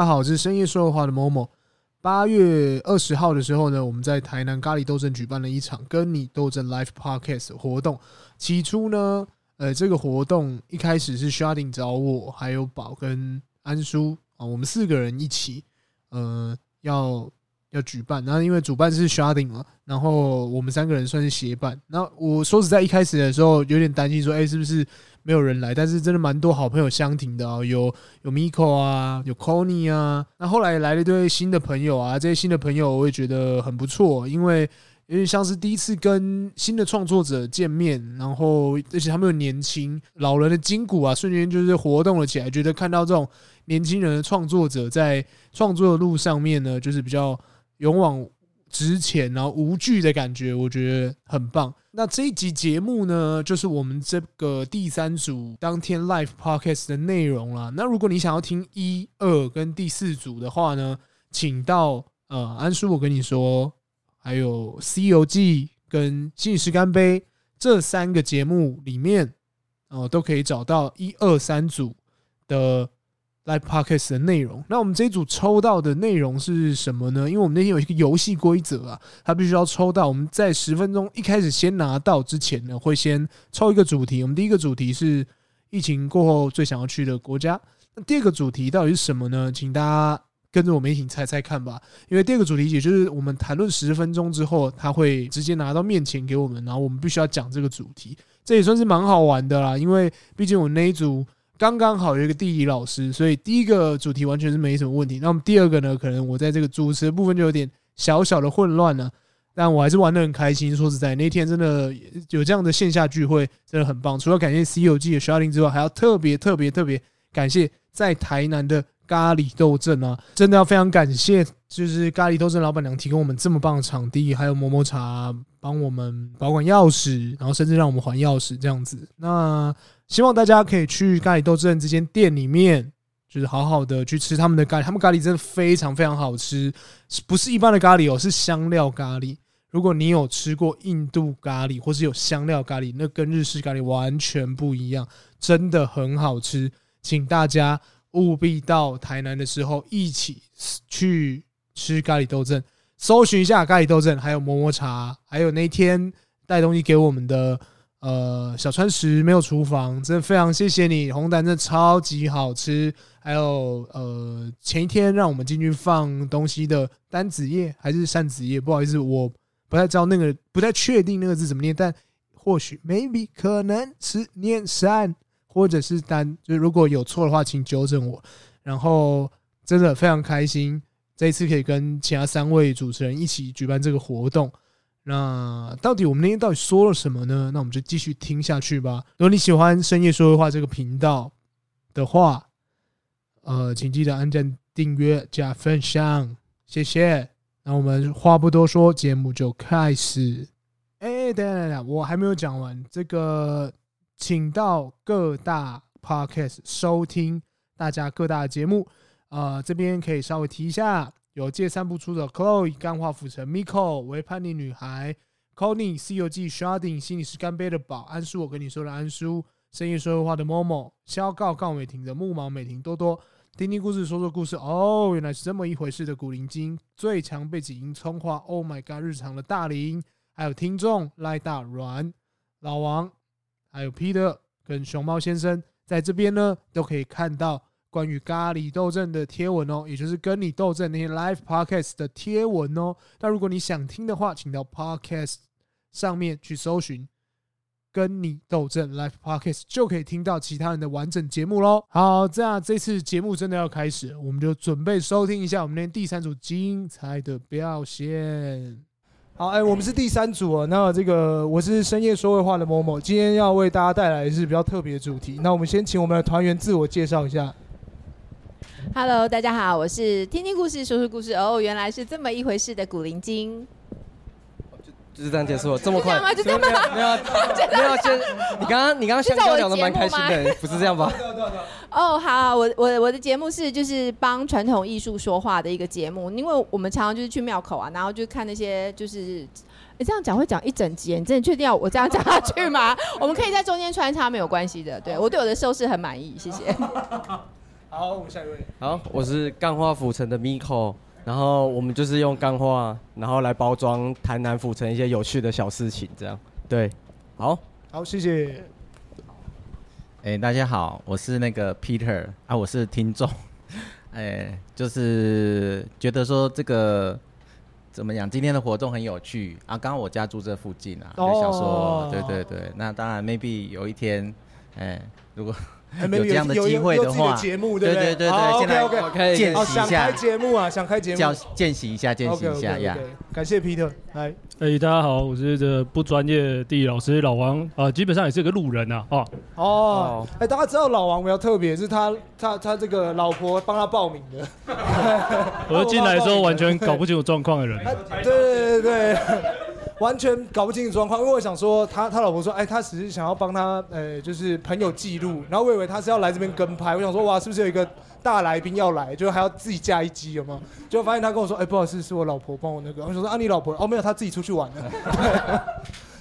大家好，这是深夜说话的某某。八月二十号的时候呢，我们在台南咖喱斗争举办了一场跟你斗争 Live Podcast 活动。起初呢，呃，这个活动一开始是 Sharding 找我，还有宝跟安叔啊，我们四个人一起，呃，要。要举办，然后因为主办是 Sharding 嘛，然后我们三个人算是协办。那我说实在，一开始的时候有点担心，说，哎，是不是没有人来？但是真的蛮多好朋友相挺的啊，有有 Miko 啊，有 Kony 啊。那后来来了一堆新的朋友啊，这些新的朋友我也觉得很不错，因为有点像是第一次跟新的创作者见面，然后而且他们又年轻，老人的筋骨啊，瞬间就是活动了起来。觉得看到这种年轻人的创作者在创作的路上面呢，就是比较。勇往直前，然后无惧的感觉，我觉得很棒。那这一集节目呢，就是我们这个第三组当天 live podcast 的内容了。那如果你想要听一二跟第四组的话呢，请到呃安叔，我跟你说，还有《西游记》跟《心理师干杯》这三个节目里面，哦、都可以找到一二三组的。Live Podcast 的内容，那我们这一组抽到的内容是什么呢？因为我们那天有一个游戏规则啊，它必须要抽到。我们在十分钟一开始先拿到之前呢，会先抽一个主题。我们第一个主题是疫情过后最想要去的国家。那第二个主题到底是什么呢？请大家跟着我们一起猜猜看吧。因为第二个主题也就是我们谈论十分钟之后，他会直接拿到面前给我们，然后我们必须要讲这个主题。这也算是蛮好玩的啦，因为毕竟我那一组。刚刚好有一个地理老师，所以第一个主题完全是没什么问题。那么第二个呢，可能我在这个主持的部分就有点小小的混乱了，但我还是玩得很开心。说实在，那天真的有这样的线下聚会，真的很棒。除了感谢《西游记》的 Sharding 之外，还要特别特别特别感谢在台南的咖喱斗阵啊！真的要非常感谢，就是咖喱斗阵老板娘提供我们这么棒的场地，还有摩摩茶帮我们保管钥匙，然后甚至让我们还钥匙这样子。那希望大家可以去咖喱斗阵这间店里面，就是好好的去吃他们的咖喱。他们咖喱真的非常非常好吃，不是一般的咖喱哦，是香料咖喱。如果你有吃过印度咖喱，或是有香料咖喱，那跟日式咖喱完全不一样，真的很好吃。请大家务必到台南的时候一起去吃咖喱豆阵，搜寻一下咖喱豆阵，还有摩摩茶，还有那天带东西给我们的。呃，小川石没有厨房，真的非常谢谢你。红蛋真的超级好吃，还有呃，前一天让我们进去放东西的单子叶还是扇子叶，不好意思，我不太知道那个，不太确定那个字怎么念，但或许 maybe 可能是念扇或者是单，就是如果有错的话，请纠正我。然后真的非常开心，这一次可以跟其他三位主持人一起举办这个活动。那到底我们那天到底说了什么呢？那我们就继续听下去吧。如果你喜欢深夜说绘话这个频道的话，呃，请记得按赞、订阅、加分享，谢谢。那我们话不多说，节目就开始。哎，等等等，我还没有讲完。这个，请到各大 podcast 收听大家各大节目。呃，这边可以稍微提一下。有借散不出的 Chloe，干话浮沉 Miko，为叛逆女孩 Kony C 游记 Sharding，心里是干杯的宝安叔，我跟你说的安叔，深夜说会话的 Momo，肖告告美婷的木毛美婷多多，听听故事说说故事，哦，原来是这么一回事的古灵精，最强背景音葱花，Oh my god，日常的大林，还有听众赖大软老王，还有 Peter 跟熊猫先生，在这边呢都可以看到。关于咖喱斗阵的贴文哦，也就是跟你斗阵那些 live podcast 的贴文哦。那如果你想听的话，请到 podcast 上面去搜寻“跟你斗阵 live podcast”，就可以听到其他人的完整节目喽。好，这样这次节目真的要开始，我们就准备收听一下我们那第三组精彩的表现。好，哎，我们是第三组啊。那这个我是深夜说会话的某某今天要为大家带来的是比较特别的主题。那我们先请我们的团员自我介绍一下。Hello，大家好，我是听听故事说说故事哦，原来是这么一回事的古灵精，就就是这样结束了，这么快？吗？就这样吗？没有，没有，就你刚刚你刚刚香蕉讲的蛮开心的，不是这样吧？哦，好，我我我的节目是就是帮传统艺术说话的一个节目，因为我们常常就是去庙口啊，然后就看那些就是，你这样讲会讲一整集，你真的确定要我这样讲下去吗？我们可以在中间穿插，没有关系的，对我对我的收视很满意，谢谢。好，我们下一位。好，我是钢化府城的 Miko，然后我们就是用钢化，然后来包装台南府城一些有趣的小事情，这样。对，好，好，谢谢。哎、欸，大家好，我是那个 Peter 啊，我是听众。哎、欸，就是觉得说这个怎么讲，今天的活动很有趣啊。刚刚我家住这附近啊，就想说，哦、对对对，那当然 maybe 有一天，哎、欸，如果。有这样的机会的话，节目对对？对对，现在 OK 见习一下，想开节目啊，想开节目，叫见习一下，见习一下呀。感谢 Peter，来，哎，大家好，我是这不专业地理老师老王啊，基本上也是个路人呐，哦哦，哎，大家知道老王比较特别，是他他他这个老婆帮他报名的，我进来的时候完全搞不清楚状况的人，对对对。完全搞不清楚状况，因为我想说他他老婆说，哎，他只是想要帮他，呃，就是朋友记录，然后我以为他是要来这边跟拍，我想说哇，是不是有一个大来宾要来，就还要自己架一机，有吗？结果发现他跟我说，哎，不好意思，是我老婆帮我那个，我想说啊，你老婆哦没有，他自己出去玩了，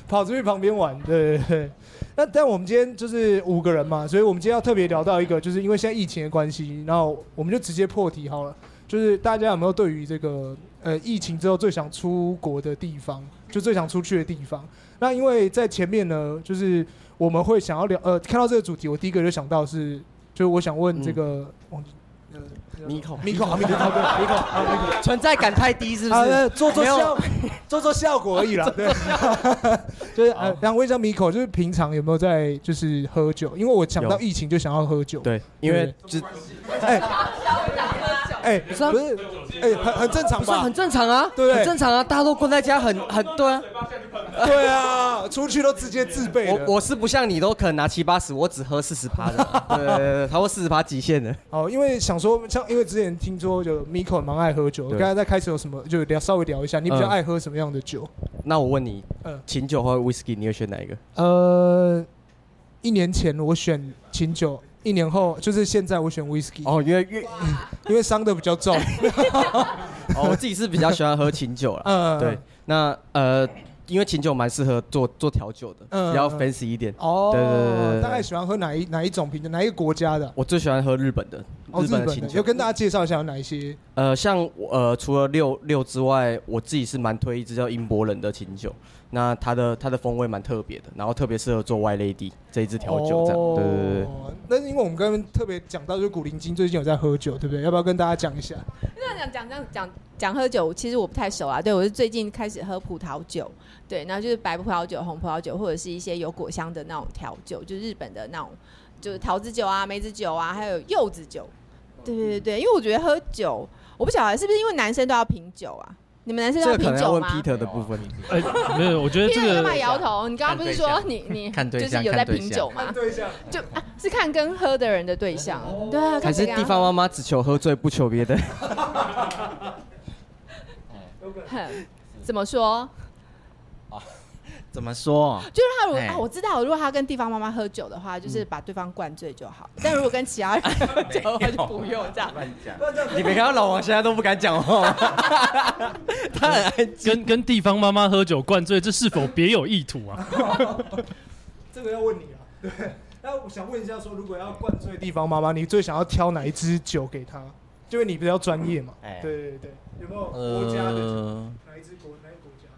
跑出去旁边玩，对对对。那但我们今天就是五个人嘛，所以我们今天要特别聊到一个，就是因为现在疫情的关系，然后我们就直接破题好了，就是大家有没有对于这个呃疫情之后最想出国的地方？就最想出去的地方。那因为在前面呢，就是我们会想要聊，呃，看到这个主题，我第一个就想到是，就是我想问这个，嗯，米口，米口，米口，米口，存在感太低，是不是？做做效，做做效果而已啦。对，就是呃，想问一下米口，就是平常有没有在就是喝酒？因为我想到疫情就想要喝酒。对，因为就，哎。哎，不是，哎，很很正常吧？不是很正常啊，对，很正常啊，大家都关在家，很很对啊，对啊，出去都直接自备。我我是不像你，都可能拿七八十，我只喝四十趴的，对超过四十趴极限的。哦，因为想说，像因为之前听说就 Miko 蛮爱喝酒，刚才在开始有什么就聊稍微聊一下，你比较爱喝什么样的酒？那我问你，嗯，琴酒或 Whisky，你会选哪一个？呃，一年前我选琴酒。一年后就是现在，我选 whisky 哦，因为越 因为伤的比较重。哦，我自己是比较喜欢喝琴酒了。嗯，对，那呃。因为琴酒蛮适合做做调酒的，嗯，比较 fancy 一点。哦，对对对，大概喜欢喝哪一哪一种品种，哪一个国家的？我最喜欢喝日本的，日本的琴酒。就跟大家介绍一下有哪一些？呃，像呃，除了六六之外，我自己是蛮推一支叫英博人的琴酒。那它的它的风味蛮特别的，然后特别适合做 White Lady 这一支调酒这样。对对对。那因为我们刚刚特别讲到，就是古灵精最近有在喝酒，对不对？要不要跟大家讲一下？那讲讲这样讲讲喝酒，其实我不太熟啊。对，我是最近开始喝葡萄酒。对，然后就是白葡萄酒、红葡萄酒，或者是一些有果香的那种调酒，就日本的那种，就是桃子酒啊、梅子酒啊，还有柚子酒。对对对，因为我觉得喝酒，我不晓得是不是因为男生都要品酒啊？你们男生都要品酒吗？问 Peter 的部分，哎，没有，我觉得这个。干嘛摇头？你刚刚不是说你你就是有在品酒吗？对象就啊，是看跟喝的人的对象。对啊，还是地方妈妈只求喝醉不求别的。哼，怎么说？怎么说？就是他如果啊，我知道，如果他跟地方妈妈喝酒的话，就是把对方灌醉就好。但如果跟其他人喝 酒的话，就不用这样。乱讲你没看到老王现在都不敢讲话？他很爱跟跟地方妈妈喝酒灌醉，这是否别有意图啊？这个要问你啊。对，那我想问一下，说如果要灌醉地方妈妈，你最想要挑哪一支酒给他？因为你比较专业嘛。对对对，有没有国家的哪一支国？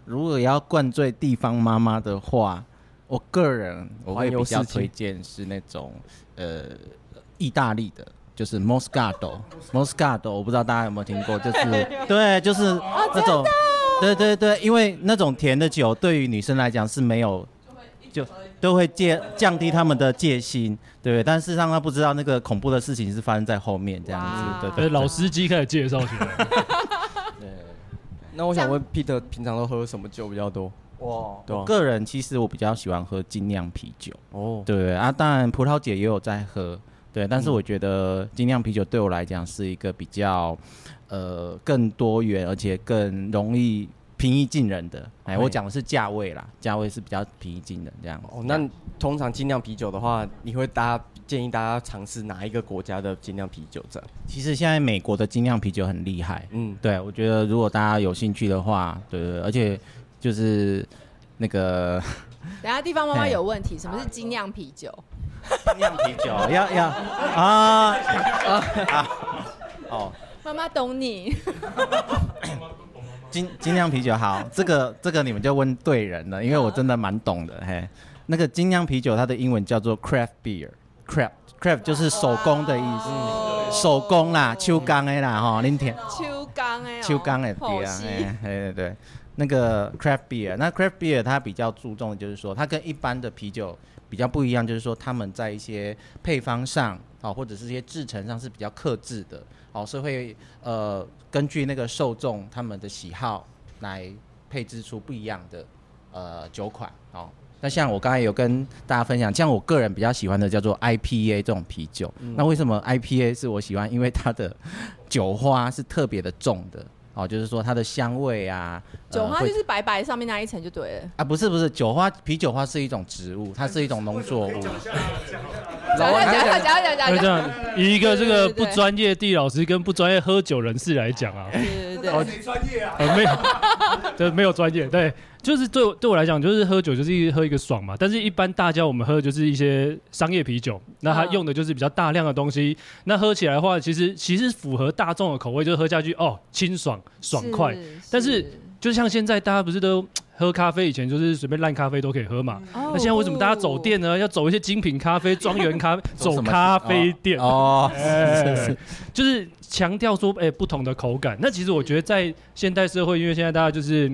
如果要灌醉地方妈妈的话，我个人我会比较推荐是那种呃意大利的，就是 Moscato，Moscato，我不知道大家有没有听过，就是 对，就是那种，对对对，因为那种甜的酒对于女生来讲是没有，就都会戒降低他们的戒心，对，但事实上他不知道那个恐怖的事情是发生在后面这样子，对对，老司机开始介绍起来。那我想问 Peter，平常都喝什么酒比较多？哇，对，我个人其实我比较喜欢喝精酿啤酒。哦，对啊，当然葡萄姐也有在喝，对，但是我觉得精酿啤酒对我来讲是一个比较呃更多元，而且更容易平易近人的。哎，我讲的是价位啦，价位是比较平易近人这样。哦，那通常精酿啤酒的话，你会搭？建议大家尝试哪一个国家的精酿啤酒？这样，其实现在美国的精酿啤酒很厉害。嗯，对，我觉得如果大家有兴趣的话，对对，而且就是那个，等下地方妈妈有问题，什么是精酿啤酒？精酿啤酒 要要啊啊哦，妈妈懂你。精精酿啤酒好，这个这个你们就问对人了，因为我真的蛮懂的嘿。那个精酿啤酒它的英文叫做 craft beer，craft craft 就是手工的意思，手工啦，手工的啦哈，您听。手工的。手工的对啊，哎对对对，那个 craft beer，那 craft beer 它比较注重的就是说，它跟一般的啤酒比较不一样，就是说他们在一些配方上啊，或者是一些制成上是比较克制的。哦，是会呃根据那个受众他们的喜好来配置出不一样的呃酒款哦。那像我刚才有跟大家分享，像我个人比较喜欢的叫做 IPA 这种啤酒。嗯、那为什么 IPA 是我喜欢？因为它的酒花是特别的重的。哦，就是说它的香味啊，酒花就是白白上面那一层就对了啊，不是不是，酒花啤酒花是一种植物，它是一种农作物。讲讲讲讲讲讲这样，以一个这个不专业地老师跟不专业喝酒人士来讲啊，对对对，没专业啊，没有，对，没有专业，对。就是对我对我来讲，就是喝酒就是喝一个爽嘛。但是，一般大家我们喝的就是一些商业啤酒，那它用的就是比较大量的东西。那喝起来的话，其实其实符合大众的口味，就是喝下去哦，清爽爽快。但是，就像现在大家不是都喝咖啡，以前就是随便烂咖啡都可以喝嘛。嗯、那现在为什么大家走店呢？要走一些精品咖啡、庄园咖啡，走咖啡店哦？就是强调说，哎、欸，不同的口感。那其实我觉得在现代社会，因为现在大家就是。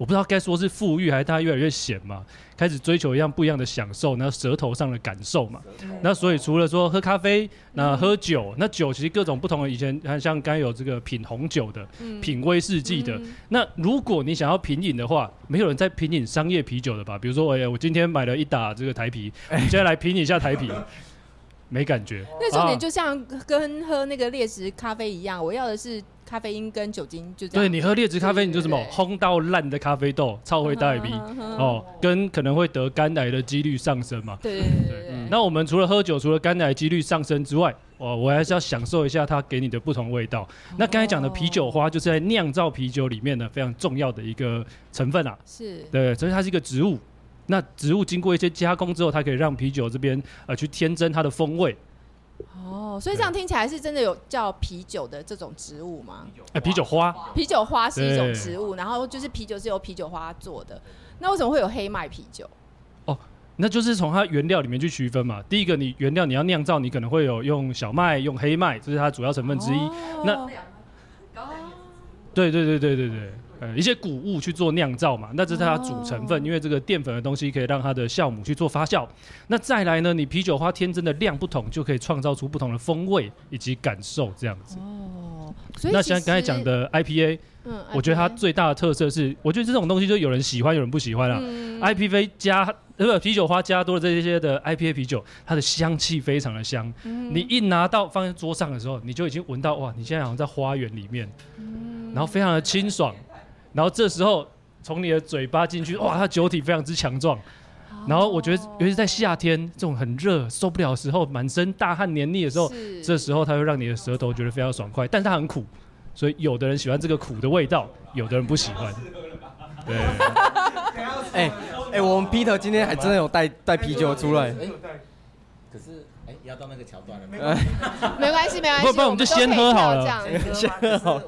我不知道该说是富裕还是大家越来越闲嘛，开始追求一样不一样的享受，那舌头上的感受嘛。那所以除了说喝咖啡，那喝酒，那酒其实各种不同的。以前像刚有这个品红酒的，品威士忌的。那如果你想要品饮的话，没有人在品饮商业啤酒的吧？比如说，哎呀，我今天买了一打这个台啤，我们现在来品饮一下台啤，没感觉。那重点就像跟喝那个劣质咖啡一样，我要的是。咖啡因跟酒精就这样。对，你喝劣质咖啡，你就什么烘到烂的咖啡豆，超会带鼻哦，跟可能会得肝癌的几率上升嘛。对对对，对。那我们除了喝酒，除了肝癌几率上升之外，哦，我还是要享受一下它给你的不同味道。那刚才讲的啤酒花，就是在酿造啤酒里面呢非常重要的一个成分啊。是。对，所以它是一个植物。那植物经过一些加工之后，它可以让啤酒这边呃去添增它的风味。哦，所以这样听起来是真的有叫啤酒的这种植物吗？哎，啤酒花，啤酒花是一种植物，然后就是啤酒是由啤酒花做的。那为什么会有黑麦啤酒？哦，那就是从它原料里面去区分嘛。第一个，你原料你要酿造，你可能会有用小麦、用黑麦，这是它主要成分之一。哦、那，对对对对对对。呃，一些谷物去做酿造嘛，那这是它主成分，因为这个淀粉的东西可以让它的酵母去做发酵。那再来呢，你啤酒花天真的量不同，就可以创造出不同的风味以及感受这样子。哦，所以那像刚才讲的 IPA，嗯，我觉得它最大的特色是，我觉得这种东西就有人喜欢，有人不喜欢啦。嗯、IPA 加那个啤酒花加多了这些的 IPA 啤酒，它的香气非常的香。嗯、你一拿到放在桌上的时候，你就已经闻到哇，你现在好像在花园里面，嗯、然后非常的清爽。然后这时候从你的嘴巴进去，哇，它酒体非常之强壮。然后我觉得，尤其是在夏天这种很热受不了的时候，满身大汗黏腻的时候，是这时候它会让你的舌头觉得非常爽快，但是它很苦，所以有的人喜欢这个苦的味道，有的人不喜欢。对。哎哎，我们 Peter 今天还真的有带带啤酒出来。可是，哎，要到那个桥段了没？没关系，没关系。不，不然我们就先喝好了。先喝好。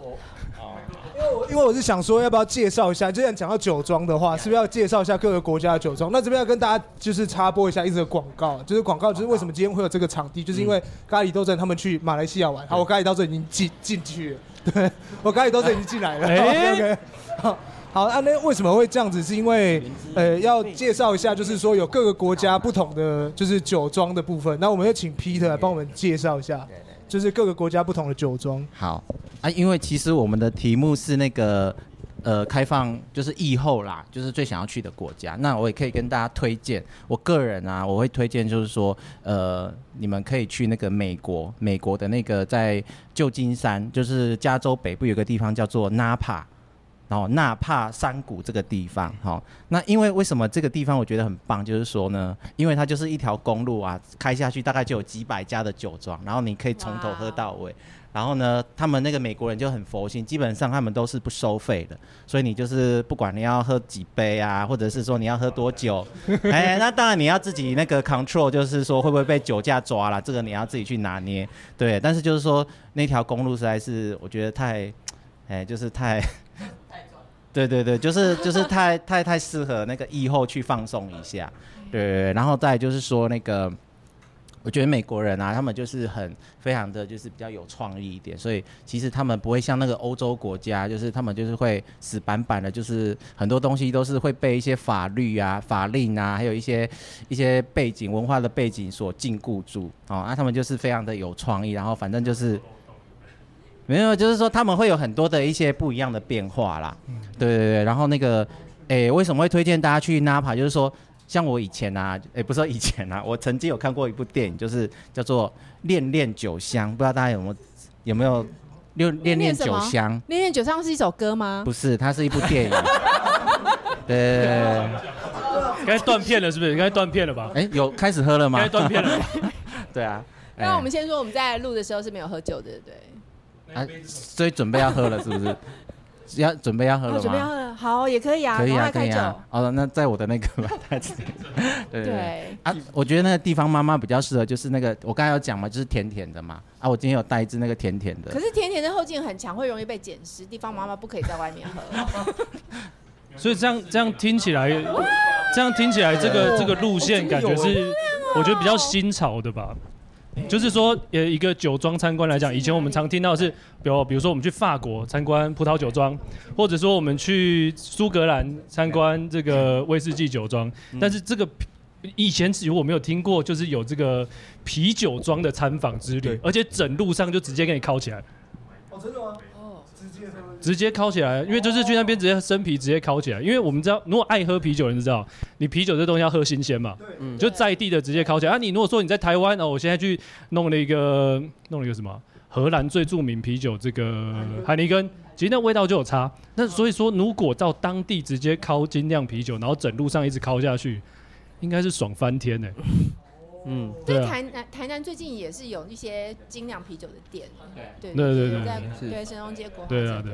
因为我是想说，要不要介绍一下？既然讲到酒庄的话，是不是要介绍一下各个国家的酒庄？那这边要跟大家就是插播一下一则广告，就是广告，就是为什么今天会有这个场地，就是因为咖喱斗阵他们去马来西亚玩，好，我咖喱斗阵已经进进去了，对，我咖喱斗阵已经进来了。OK OK，好，好，啊，那为什么会这样子？是因为呃，要介绍一下，就是说有各个国家不同的就是酒庄的部分。那我们要请 Peter 来帮我们介绍一下。就是各个国家不同的酒庄。好啊，因为其实我们的题目是那个呃开放，就是疫后啦，就是最想要去的国家。那我也可以跟大家推荐，我个人啊，我会推荐就是说，呃，你们可以去那个美国，美国的那个在旧金山，就是加州北部有个地方叫做纳帕。然后纳帕山谷这个地方，哈，那因为为什么这个地方我觉得很棒，就是说呢，因为它就是一条公路啊，开下去大概就有几百家的酒庄，然后你可以从头喝到尾。然后呢，他们那个美国人就很佛心，基本上他们都是不收费的，所以你就是不管你要喝几杯啊，或者是说你要喝多久，哎，那当然你要自己那个 control，就是说会不会被酒驾抓了，这个你要自己去拿捏，对。但是就是说那条公路实在是我觉得太，哎，就是太，对对对，就是 就是太太太适合那个疫后去放松一下，对。然后再就是说那个。我觉得美国人啊，他们就是很非常的就是比较有创意一点，所以其实他们不会像那个欧洲国家，就是他们就是会死板板的，就是很多东西都是会被一些法律啊、法令啊，还有一些一些背景文化的背景所禁锢住哦。那、啊、他们就是非常的有创意，然后反正就是没有，就是说他们会有很多的一些不一样的变化啦。对对对，然后那个，哎，为什么会推荐大家去 Napa？就是说。像我以前啊，哎、欸，不是说以前啊，我曾经有看过一部电影，就是叫做《恋恋酒香》，不知道大家有没有有没有恋恋恋酒香？恋恋酒香是一首歌吗？不是，它是一部电影。对，该断片了是不是？应该断片了吧？哎、欸，有开始喝了吗？该断片了。对啊。那我们先说，我们在录的时候是没有喝酒的，对。啊，所以准备要喝了，是不是？要准备要喝了吗？准备要喝了，好，也可以啊，可以啊，可以啊。好了，那在我的那个台子里，对对啊，我觉得那个地方妈妈比较适合，就是那个我刚才有讲嘛，就是甜甜的嘛。啊，我今天有带一支那个甜甜的。可是甜甜的后劲很强，会容易被捡湿。地方妈妈不可以在外面喝。所以这样这样听起来，这样听起来，这个这个路线感觉是，我觉得比较新潮的吧。就是说，呃，一个酒庄参观来讲，以前我们常听到的是，比如，比如说我们去法国参观葡萄酒庄，或者说我们去苏格兰参观这个威士忌酒庄。但是这个以前如果没有听过，就是有这个啤酒庄的参访之旅，而且整路上就直接给你铐起来。哦，真的吗？直接烤起来，因为就是去那边直接生啤直接烤起来，因为我们知道，如果爱喝啤酒的人知道，你啤酒这东西要喝新鲜嘛，对，就在地的直接烤起来。啊，你如果说你在台湾哦，我现在去弄了一个弄了一个什么荷兰最著名啤酒这个海尼根，其实那味道就有差。那所以说，如果到当地直接烤精酿啤酒，然后整路上一直烤下去，应该是爽翻天呢。嗯，对，台南台南最近也是有一些精酿啤酒的店，对对对对，在对神农街国对啊对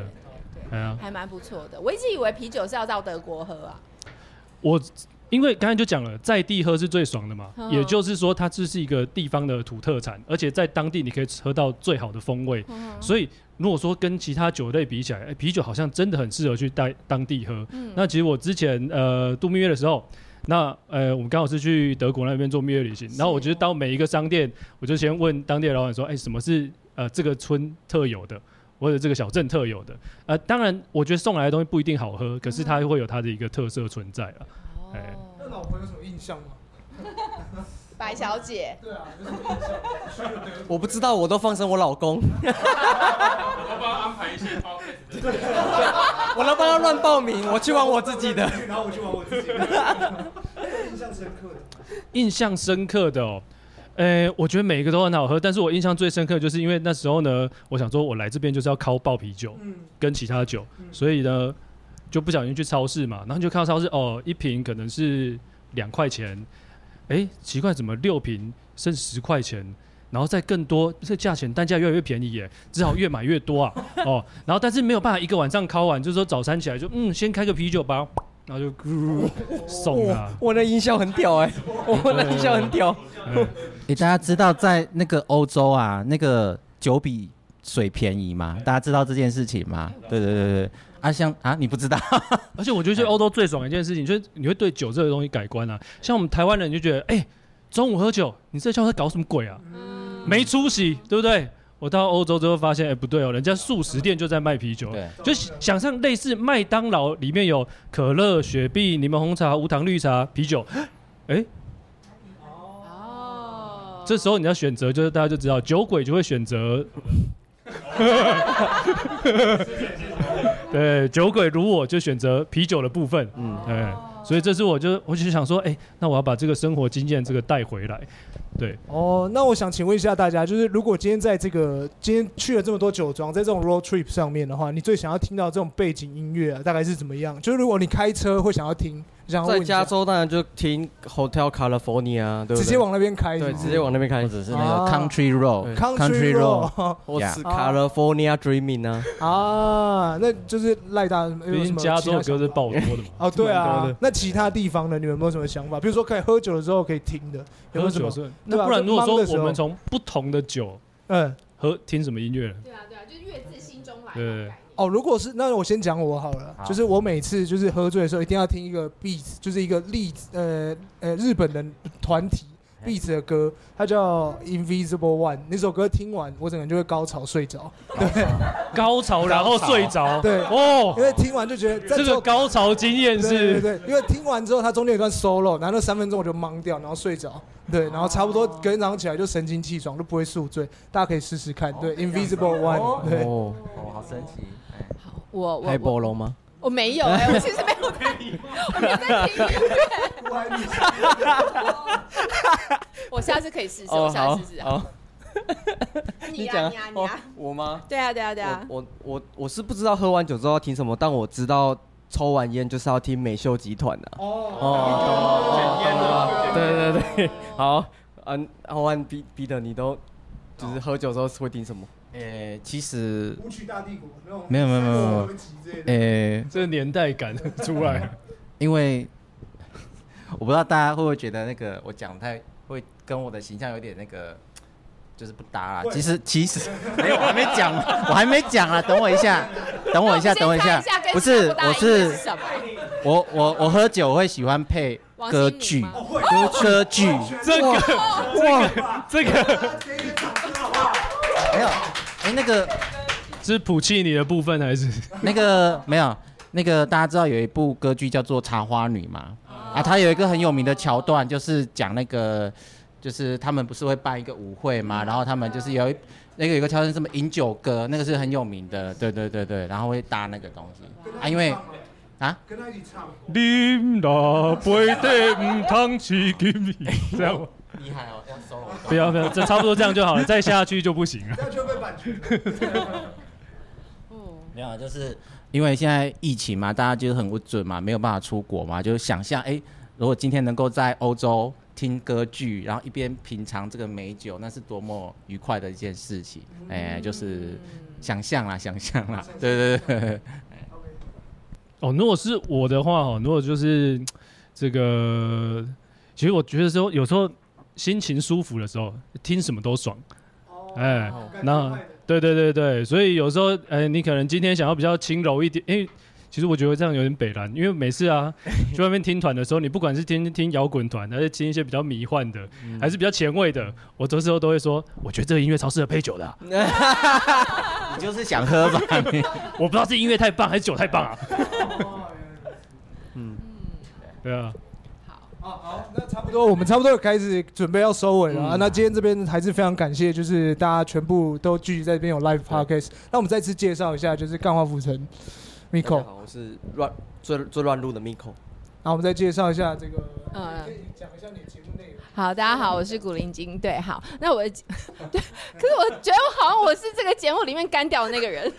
对啊，还蛮不错的。我一直以为啤酒是要到德国喝啊。我因为刚才就讲了，在地喝是最爽的嘛，也就是说它这是一个地方的土特产，而且在当地你可以喝到最好的风味。所以如果说跟其他酒类比起来，哎，啤酒好像真的很适合去带当地喝。嗯那其实我之前呃度蜜月的时候。那呃，我们刚好是去德国那边做蜜月旅行，然后我觉得到每一个商店，我就先问当地的老板说，哎，什么是呃这个村特有的，或者这个小镇特有的？呃，当然，我觉得送来的东西不一定好喝，可是它会有它的一个特色存在了。哎，那老婆有什么印象吗？白小姐。对啊，有什么印象？我不知道，我都放生我老公。我帮他安排一些包对，我能帮他乱报名，我去玩我自己的。然后我去玩我自己的。印象深刻的，印象深刻的哦，诶、欸，我觉得每一个都很好喝，但是我印象最深刻就是因为那时候呢，我想说我来这边就是要靠爆啤酒，嗯，跟其他酒，嗯、所以呢就不小心去超市嘛，然后就看到超市哦，一瓶可能是两块钱，哎、欸，奇怪怎么六瓶剩十块钱，然后再更多，这价钱单价越来越便宜耶，只好越买越多啊，哦，然后但是没有办法一个晚上烤完，就是说早餐起来就嗯，先开个啤酒吧。然后就咕送啊！我那音效很屌哎，我那音效很屌。哎，大家知道在那个欧洲啊，那个酒比水便宜吗？大家知道这件事情吗？对对对对，啊像啊你不知道，而且我觉得去欧洲最爽的一件事情，就是你会对酒这个东西改观啊。像我们台湾人就觉得，哎，中午喝酒，你这叫他搞什么鬼啊？没出息，对不对？我到欧洲之后发现，哎，不对哦，人家素食店就在卖啤酒，对，就想象类似麦当劳里面有可乐、雪碧、柠檬红茶、无糖绿茶、啤酒，哎，哦，这时候你要选择，就是大家就知道，酒鬼就会选择，对，酒鬼如我就选择啤酒的部分，嗯，哎，所以这是我就我就想说，哎，那我要把这个生活经验这个带回来。对，哦，那我想请问一下大家，就是如果今天在这个今天去了这么多酒庄，在这种 road trip 上面的话，你最想要听到这种背景音乐啊，大概是怎么样？就是如果你开车会想要听。在加州当然就听 Hotel California，对不对？直接往那边开，对，直接往那边开，或者是那个 Country Road，Country Road，或是 California Dreaming 呢？啊，那就是赖大，毕竟加州歌是爆多的嘛。哦，对啊，那其他地方呢？你们有没有什么想法？比如说可以喝酒的时候可以听的，有没有什么？那不然如果说我们从不同的酒，嗯，喝听什么音乐？对啊，对啊，就是乐自心中来。对。哦，如果是那我先讲我好了，好就是我每次就是喝醉的时候，一定要听一个 Beats，就是一个例子，呃呃日本的团体 Beats 的歌，它叫 Invisible One。那首歌听完，我整个人就会高潮睡着。对，高潮然后睡着。对哦，因为听完就觉得这个高潮经验是，对对对，因为听完之后，它中间有段 solo，然后那三分钟我就懵掉，然后睡着。对，然后差不多隔天早上起来就神清气爽，都不会宿醉。大家可以试试看。对，Invisible One。对，哦，好神奇。我开菠萝吗？我没有 哎，我其实没有在听，我没有在听音乐。我下次可以试试，我下次试试。好，你呀你呀你呀，我吗？对啊对啊对啊。我我我是不知道喝完酒之后要听什么，但我知道抽完烟就是要听美秀集团的。哦哦，对对对，好，嗯，喝完逼逼的你都就是喝酒之后会听什么？诶，其实舞曲大帝国没有没有没有没有，诶，这个年代感出来，因为我不知道大家会不会觉得那个我讲太会跟我的形象有点那个，就是不搭啦。其实其实 没有，我还没讲，我还没讲啊，等我一下，等我一下，等我一下，不是，我是我我我喝酒会喜欢配歌剧，歌剧，这个哇，这个。没有，哎，那个是普契尼的部分还是那个没有？那个大家知道有一部歌剧叫做《茶花女》吗？啊，它有一个很有名的桥段，就是讲那个，就是他们不是会办一个舞会嘛？然后他们就是有一那个有一个桥段，什么饮酒歌，那个是很有名的，对对对对，然后会搭那个东西啊，因为啊，跟他一起唱，你那杯的唔通吃给你，这样。厉害哦，要收了。不要不要，这差不多这样就好了，再下去就不行了。这样就被版权。没有，就是因为现在疫情嘛，大家就是很不准嘛，没有办法出国嘛，就想象哎，如果今天能够在欧洲听歌剧，然后一边品尝这个美酒，那是多么愉快的一件事情。哎，就是想象啦，想象啦，对对对。哦，如果是我的话哦，如果就是这个，其实我觉得说有时候。心情舒服的时候，听什么都爽。哎，那对对对对，所以有时候，哎，你可能今天想要比较轻柔一点，因为其实我觉得这样有点北蓝，因为每次啊，去外面听团的时候，你不管是听听摇滚团，还是听一些比较迷幻的，还是比较前卫的，我这时候都会说，我觉得这个音乐超适合配酒的。你就是想喝吧？我不知道是音乐太棒还是酒太棒啊。嗯，对啊。好，那差不多，我们差不多开始准备要收尾了啊。那今天这边还是非常感谢，就是大家全部都聚集在这边有 live podcast。那我们再次介绍一下，就是干化浮尘，Miko。好，我是乱最最乱入的 Miko。那我们再介绍一下这个，嗯，可以讲一下你的节目内容。好，大家好，我是古灵精。对，好，那我，对，可是我觉得我好像我是这个节目里面干掉的那个人。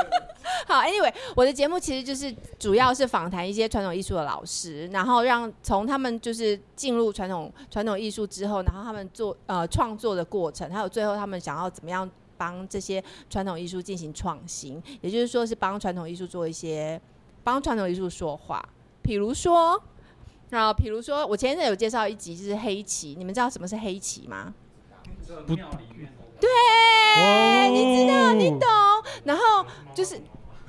好，Anyway，我的节目其实就是主要是访谈一些传统艺术的老师，然后让从他们就是进入传统传统艺术之后，然后他们做呃创作的过程，还有最后他们想要怎么样帮这些传统艺术进行创新，也就是说是帮传统艺术做一些帮传统艺术说话，比如说。然后，比如说，我前一阵有介绍一集，就是黑棋。你们知道什么是黑棋吗？不，对，你知道，你懂。然后就是，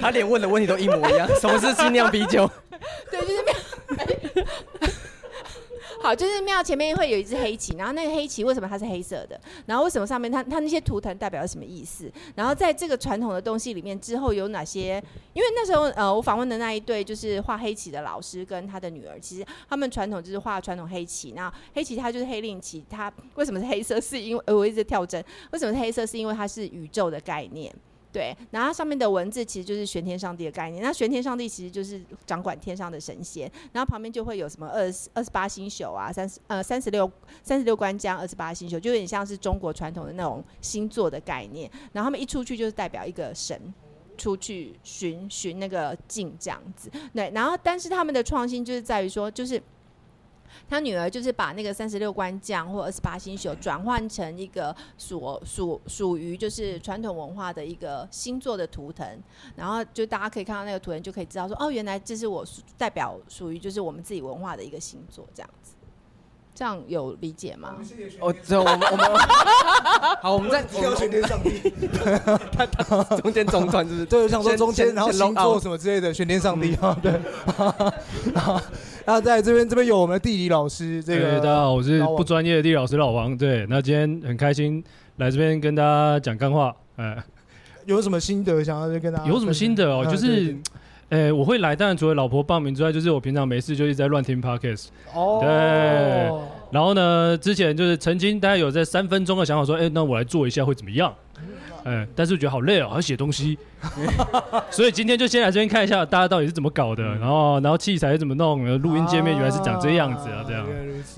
他连问的问题都一模一样。什么是精酿啤酒？对，就是没有。好，就是庙前面会有一只黑棋，然后那个黑棋为什么它是黑色的？然后为什么上面它它那些图腾代表什么意思？然后在这个传统的东西里面之后有哪些？因为那时候呃，我访问的那一对就是画黑棋的老师跟他的女儿，其实他们传统就是画传统黑棋。那黑棋它就是黑令旗，它为什么是黑色？是因为，我一直跳针，为什么是黑色？是因为它是宇宙的概念。对，然后上面的文字其实就是玄天上帝的概念。那玄天上帝其实就是掌管天上的神仙，然后旁边就会有什么二十二十八星宿啊，三十呃三十六三十六关将，二十八星宿，就有点像是中国传统的那种星座的概念。然后他们一出去就是代表一个神出去寻寻那个境这样子。对，然后但是他们的创新就是在于说，就是。他女儿就是把那个三十六关将或二十八星宿转换成一个属属属于就是传统文化的一个星座的图腾，然后就大家可以看到那个图腾，就可以知道说哦，原来这是我代表属于就是我们自己文化的一个星座这样子，这样有理解吗？哦，这我们我们 好，我们在挑玄天上帝，他他中间中断就是？对，想说中间然后星座什么之类的玄天上帝。啊，对。然后在这边，这边有我们的地理老师。这个大家好，我是不专业的地理老师老王。对，那今天很开心来这边跟大家讲干话。哎，有什么心得想要跟大家？有什么心得哦？就是，哎，我会来，当然除了老婆报名之外，就是我平常没事就一直在乱听 Podcast。哦。对。然后呢，之前就是曾经大家有在三分钟的想法说，哎，那我来做一下会怎么样？嗯，但是我觉得好累哦，还要写东西，所以今天就先来这边看一下大家到底是怎么搞的，然后然后器材是怎么弄，录音界面原来是长这样子啊，这样。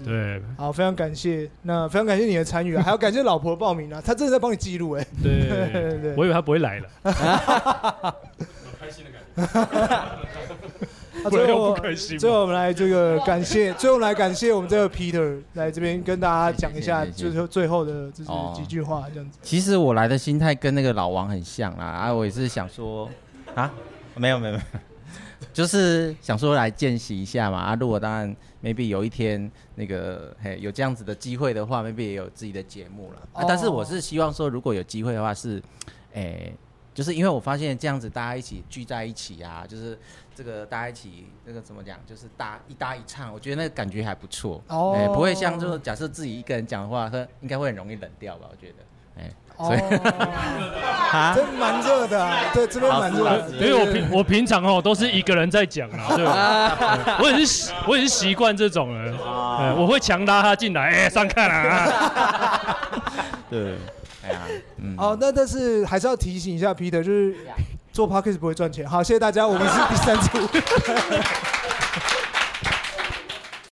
对，好，非常感谢，那非常感谢你的参与，啊 还要感谢老婆报名啊，她真的在帮你记录哎。对 对对，我以为她不会来了。开心的感觉。最后，最后我们来这个感谢，最后来感谢我们这个 Peter 来这边跟大家讲一下，就是最后的就是几句话这样子。其实我来的心态跟那个老王很像啦，啊，我也是想说，啊，没有没有没有，就是想说来见习一下嘛。啊，如果当然 maybe 有一天那个嘿有这样子的机会的话，maybe 也有自己的节目了。啊，但是我是希望说，如果有机会的话是，诶，就是因为我发现这样子大家一起聚在一起啊，就是。这个大家一起，那个怎么讲，就是搭一搭一唱，我觉得那个感觉还不错，哎、oh. 欸，不会像就是假设自己一个人讲的话，他应该会很容易冷掉吧？我觉得，哎、欸，所以，啊，真蛮热的、啊，对，这边蛮热的，因为我平我平常哦都是一个人在讲啊，对吧？我也是我也是习惯这种人，哎，我会强拉他进来，哎、欸，上课了啊，对，哎呀，嗯，哦，那但是还是要提醒一下 Peter，就是。做 podcast 不会赚钱。好，谢谢大家，我们是第三组。